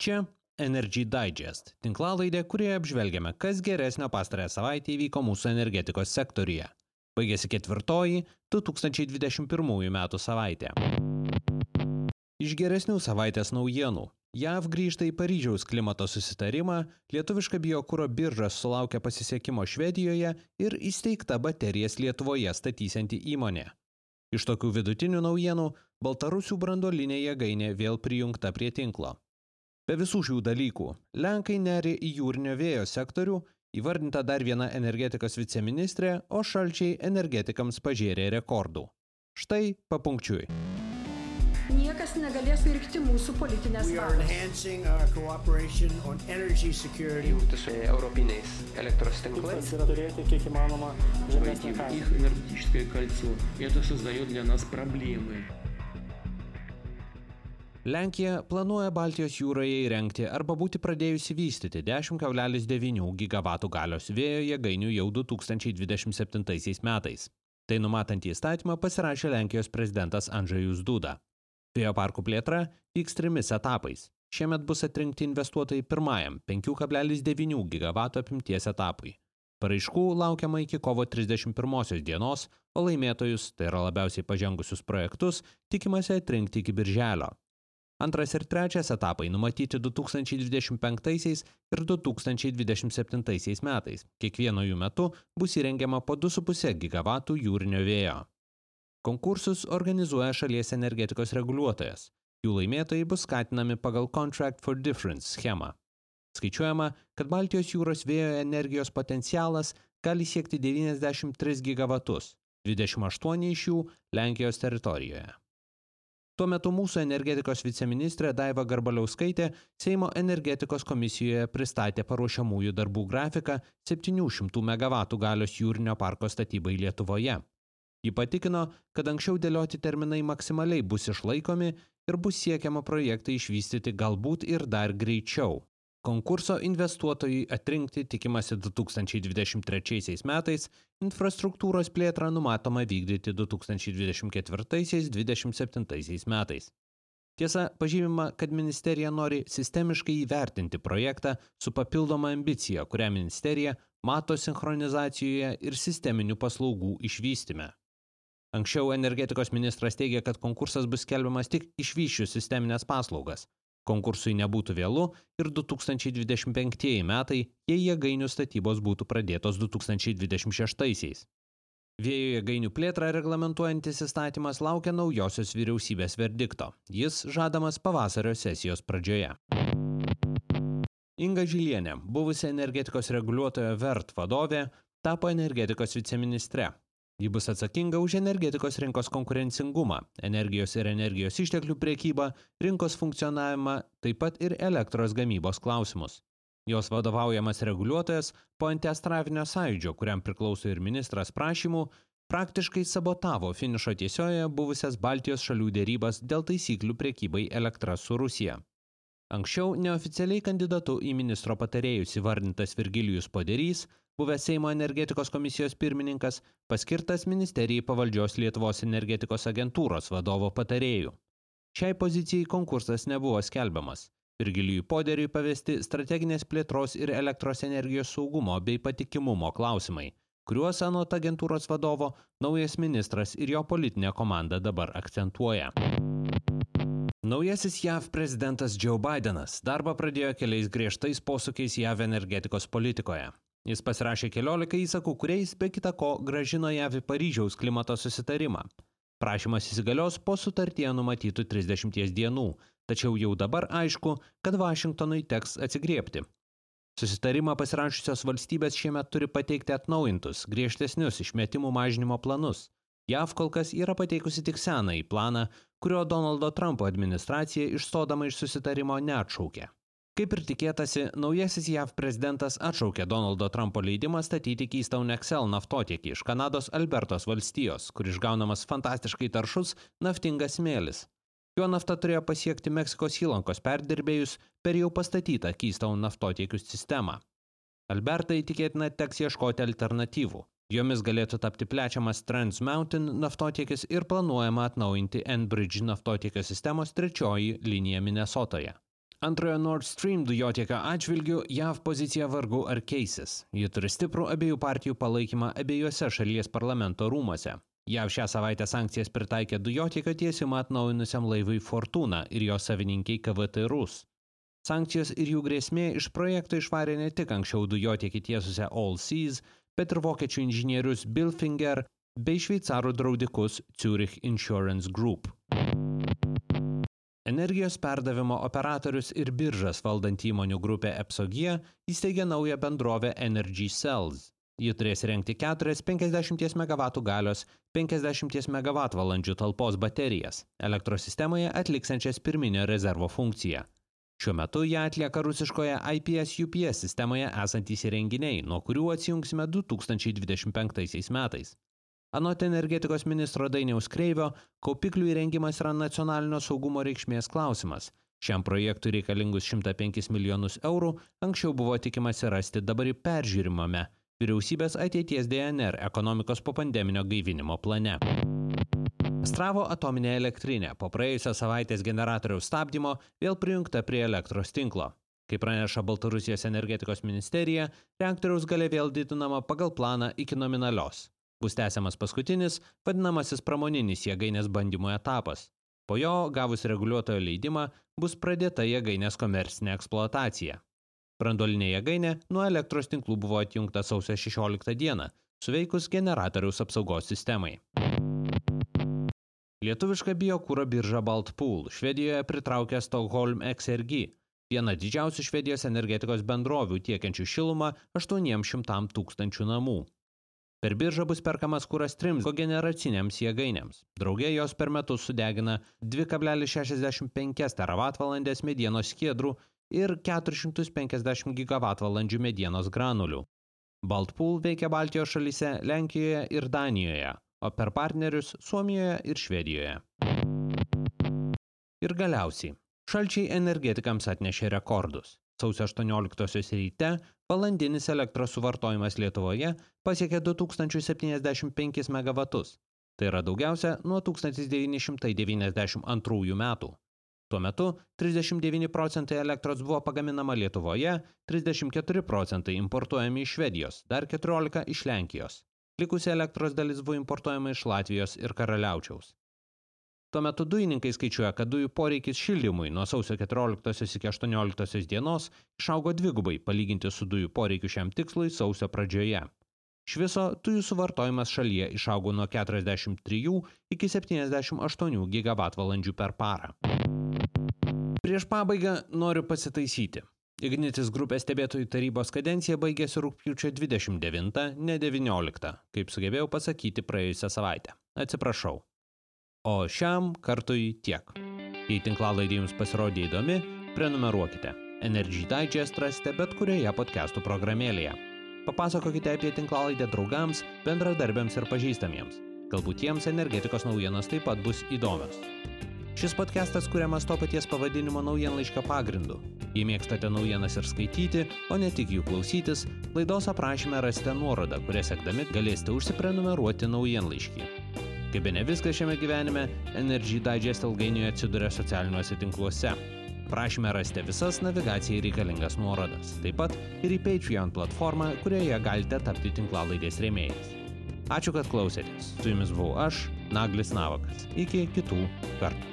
Čia Energy Digest - tinklalaidė, kurioje apžvelgiame, kas geresnio pastarąją savaitę įvyko mūsų energetikos sektoriuje. Baigėsi ketvirtoji 2021 m. savaitė. Iš geresnių savaitės naujienų. JAV grįžta į Paryžiaus klimato susitarimą, lietuviška biokūro birža sulaukė pasisekimo Švedijoje ir įsteigta baterijas Lietuvoje statysianti įmonė. Iš tokių vidutinių naujienų Baltarusių brandolinė jėgainė vėl prijungta prie tinklo. Be visų šių dalykų, Lenkai neri į jūrinio vėjo sektorių, įvardinta dar viena energetikos viceministrė, o šalčiai energetikams pažėrė rekordų. Štai papunkčiui niekas negalės virkti mūsų politinės valios. Jungti su europiniais elektros tinklais. yra turėti kiek įmanoma žemesnį kainą. их энергетическое кольцо. Это создает для нас проблемы. Lenkija planuoja Baltijos jūroje įrengti arba būti pradėjusi vystyti 10,9 gigavatų galios vėjo jėgainių jau 2027 metais. Tai numatantį įstatymą pasirašė Lenkijos prezidentas Andžejus Duda. Vėjo parkų plėtra vyks trimis etapais. Šiemet bus atrinkti investuotojai pirmajam 5,9 gigavatų apimties etapui. Paraiškų laukiama iki kovo 31 dienos, o laimėtojus, tai yra labiausiai pažengusius projektus, tikimasi atrinkti iki birželio. Antras ir trečias etapai numatyti 2025 ir 2027 metais. Kiekvieno jų metu bus įrengiama po 2,5 gigavatų jūrinio vėjo. Konkursus organizuoja šalies energetikos reguliuotojas. Jų laimėtojai bus skatinami pagal Contract for Difference schemą. Skaičiuojama, kad Baltijos jūros vėjo energijos potencialas gali siekti 93 gigavatus, 28 iš jų Lenkijos teritorijoje. Tuo metu mūsų energetikos viceministrė Daiva Garbaliauskaitė Seimo energetikos komisijoje pristatė paruošiamųjų darbų grafiką 700 MW galios jūrinio parko statybai Lietuvoje. Ji patikino, kad anksčiau dėlioti terminai maksimaliai bus išlaikomi ir bus siekiama projektą išvystyti galbūt ir dar greičiau. Konkurso investuotojui atrinkti tikimasi 2023 metais, infrastruktūros plėtrą numatoma vykdyti 2024-2027 metais. Tiesa, pažymima, kad ministerija nori sistemiškai įvertinti projektą su papildoma ambicija, kurią ministerija mato sinchronizacijoje ir sisteminių paslaugų išvystime. Anksčiau energetikos ministras teigia, kad konkursas bus skelbiamas tik išvyščius sisteminės paslaugas. Konkursui nebūtų vėlų ir 2025 metai, jei jėgainių statybos būtų pradėtos 2026-aisiais. Vėjo jėgainių plėtrą reglamentuojantis įstatymas laukia naujosios vyriausybės verdikto. Jis žadamas pavasario sesijos pradžioje. Inga Žilienė, buvusi energetikos reguliuotojo VERT vadovė, tapo energetikos viceministre. Ji bus atsakinga už energetikos rinkos konkurencingumą, energijos ir energijos išteklių priekybą, rinkos funkcionavimą, taip pat ir elektros gamybos klausimus. Jos vadovaujamas reguliuotojas po antiastravinio sąjūdžio, kuriam priklauso ir ministras prašymų, praktiškai sabotavo finišo tiesioje buvusias Baltijos šalių dėrybas dėl taisyklių priekybai elektra su Rusija. Anksčiau neoficialiai kandidatu į ministro patarėjus įvardintas Virgilijus Poderys buvęs Seimo energetikos komisijos pirmininkas, paskirtas ministerijai pavaldžios Lietuvos energetikos agentūros vadovo patarėjų. Šiai pozicijai konkursas nebuvo skelbiamas. Virgilijui Poderiui pavesti strateginės plėtros ir elektros energijos saugumo bei patikimumo klausimai, kuriuos anot agentūros vadovo naujas ministras ir jo politinė komanda dabar akcentuoja. Naujasis JAV prezidentas Joe Bidenas darbą pradėjo keliais griežtais posūkiais JAV energetikos politikoje. Jis pasirašė keliolika įsakų, kuriais be kita ko gražino JAV į Paryžiaus klimato susitarimą. Prašymas įsigalios po sutartyje numatytų 30 dienų, tačiau jau dabar aišku, kad Vašingtonui teks atsigriepti. Susitarimą pasirašusios valstybės šiemet turi pateikti atnaujintus, griežtesnius išmetimų mažinimo planus. JAV kol kas yra pateikusi tik senąjį planą, kurio Donaldo Trumpo administracija išstodama iš susitarimo neatšaukė. Kaip ir tikėtasi, naujasis JAV prezidentas atšaukė Donaldo Trumpo leidimą statyti Keystone XL naftotiekį iš Kanados Albertos valstijos, kur išgaunamas fantastiškai taršus naftingas smėlis. Jo nafta turėjo pasiekti Meksikos įlankos perdirbėjus per jau pastatytą Keystone naftotiekių sistemą. Albertai tikėtina teks ieškoti alternatyvų. Jomis galėtų tapti plečiamas Trans Mountain naftotiekis ir planuojama atnaujinti Enbridge naftotiekio sistemos trečioji linija Minnesotoje. Antrojo Nord Stream dujotiekio atžvilgių JAV pozicija vargu ar keisis. Ji turi stiprų abiejų partijų palaikymą abiejose šalies parlamento rūmose. JAV šią savaitę sankcijas pritaikė dujotiekio tiesimą atnaujinusiam laivui Fortuna ir jo savininkiai KVT Rus. Sankcijos ir jų grėsmė iš projekto išvarė ne tik anksčiau dujotiekį tiesusią All Seas, bet ir vokiečių inžinierius Bilfinger bei šveicarų draudikus Zurich Insurance Group. Energijos perdavimo operatorius ir biržas valdant įmonių grupė Epsogie įsteigė naują bendrovę Energy Cells. Ji turės rengti 4 50 MW galios 50 MWh talpos baterijas, elektros sistemoje atliksančias pirminio rezervo funkciją. Šiuo metu ją atlieka rusiškoje IPS UPS sistemoje esantys įrenginiai, nuo kurių atsijungsime 2025 metais. Anot energetikos ministro Dainiaus Kreivio, kaupiklių įrengimas yra nacionalinio saugumo reikšmės klausimas. Šiam projektui reikalingus 105 milijonus eurų anksčiau buvo tikimasi rasti dabar peržiūrimame vyriausybės ateities DNR ekonomikos po pandeminio gaivinimo plane. Stravo atominė elektrinė po praėjusią savaitės generatoriaus stabdymo vėl prijungta prie elektros tinklo. Kaip praneša Baltarusijos energetikos ministerija, reaktoriaus galia vėl didinama pagal planą iki nominalios. Bus tęsiamas paskutinis, vadinamasis pramoninis jėgainės bandymų etapas. Po jo, gavus reguliuotojo leidimą, bus pradėta jėgainės komercinė eksploatacija. Brandolinė jėgainė nuo elektros tinklų buvo atjungta sausio 16 dieną, suveikus generatoriaus apsaugos sistemai. Lietuviška biokūro birža Baltpool Švedijoje pritraukė Stockholm XRG, viena didžiausių Švedijos energetikos bendrovių tiekiančių šilumą 800 tūkstančių namų. Per biržą bus perkamas kuras trims kogeneraciniams jėgainėms. Draugė jos per metus sudegina 2,65 teravatvalandės medienos skiedrų ir 450 gigavatvalandžių medienos granulių. Baltpool veikia Baltijos šalyse, Lenkijoje ir Danijoje, o per partnerius Suomijoje ir Švedijoje. Ir galiausiai, šalčiai energetikams atnešė rekordus. Sausio 18 ryte valandinis elektros suvartojimas Lietuvoje pasiekė 2075 MW. Tai yra daugiausia nuo 1992 metų. Tuo metu 39 procentai elektros buvo pagaminama Lietuvoje, 34 procentai importuojami iš Švedijos, dar 14 iš Lenkijos. Likusi elektros dalis buvo importuojama iš Latvijos ir Karaliaučiaus. Tuo metu dujininkai skaičiuoja, kad dujų poreikis šildymui nuo sausio 14 iki 18 dienos išaugo dvigubai palyginti su dujų poreikiu šiam tikslui sausio pradžioje. Iš viso dujų suvartojimas šalyje išaugo nuo 43 iki 78 GWh per parą. Prieš pabaigą noriu pasitaisyti. Ignitis grupės stebėtojų tarybos kadencija baigėsi rūpjūčio 29, ne 19, kaip sugebėjau pasakyti praėjusią savaitę. Atsiprašau. O šiam kartui tiek. Jei tinklalaidė jums pasirodė įdomi, prenumeruokite. Energy Digest rasite bet kurioje podcastų programėlėje. Papasakokite apie tinklalaidę draugams, bendradarbiams ir pažįstamiems. Galbūt jiems energetikos naujienos taip pat bus įdomios. Šis podcastas kuriamas to paties pavadinimo naujienlaiškio pagrindu. Jei mėgstate naujienas ir skaityti, o ne tik jų klausytis, laidos aprašyme rasite nuorodą, kurią sekdami galėsite užsiprenumeruoti naujienlaiškį. Kaip ne viskas šiame gyvenime, Energy Digest ilgainiui atsiduria socialiniuose tinkluose. Prašymę rasite visas navigacijai reikalingas nuorodas, taip pat ir į Patreon platformą, kurioje galite tapti tinklalaidės rėmėjais. Ačiū, kad klausėtės. Su jumis buvau aš, Naglis Navakas. Iki kitų kartų.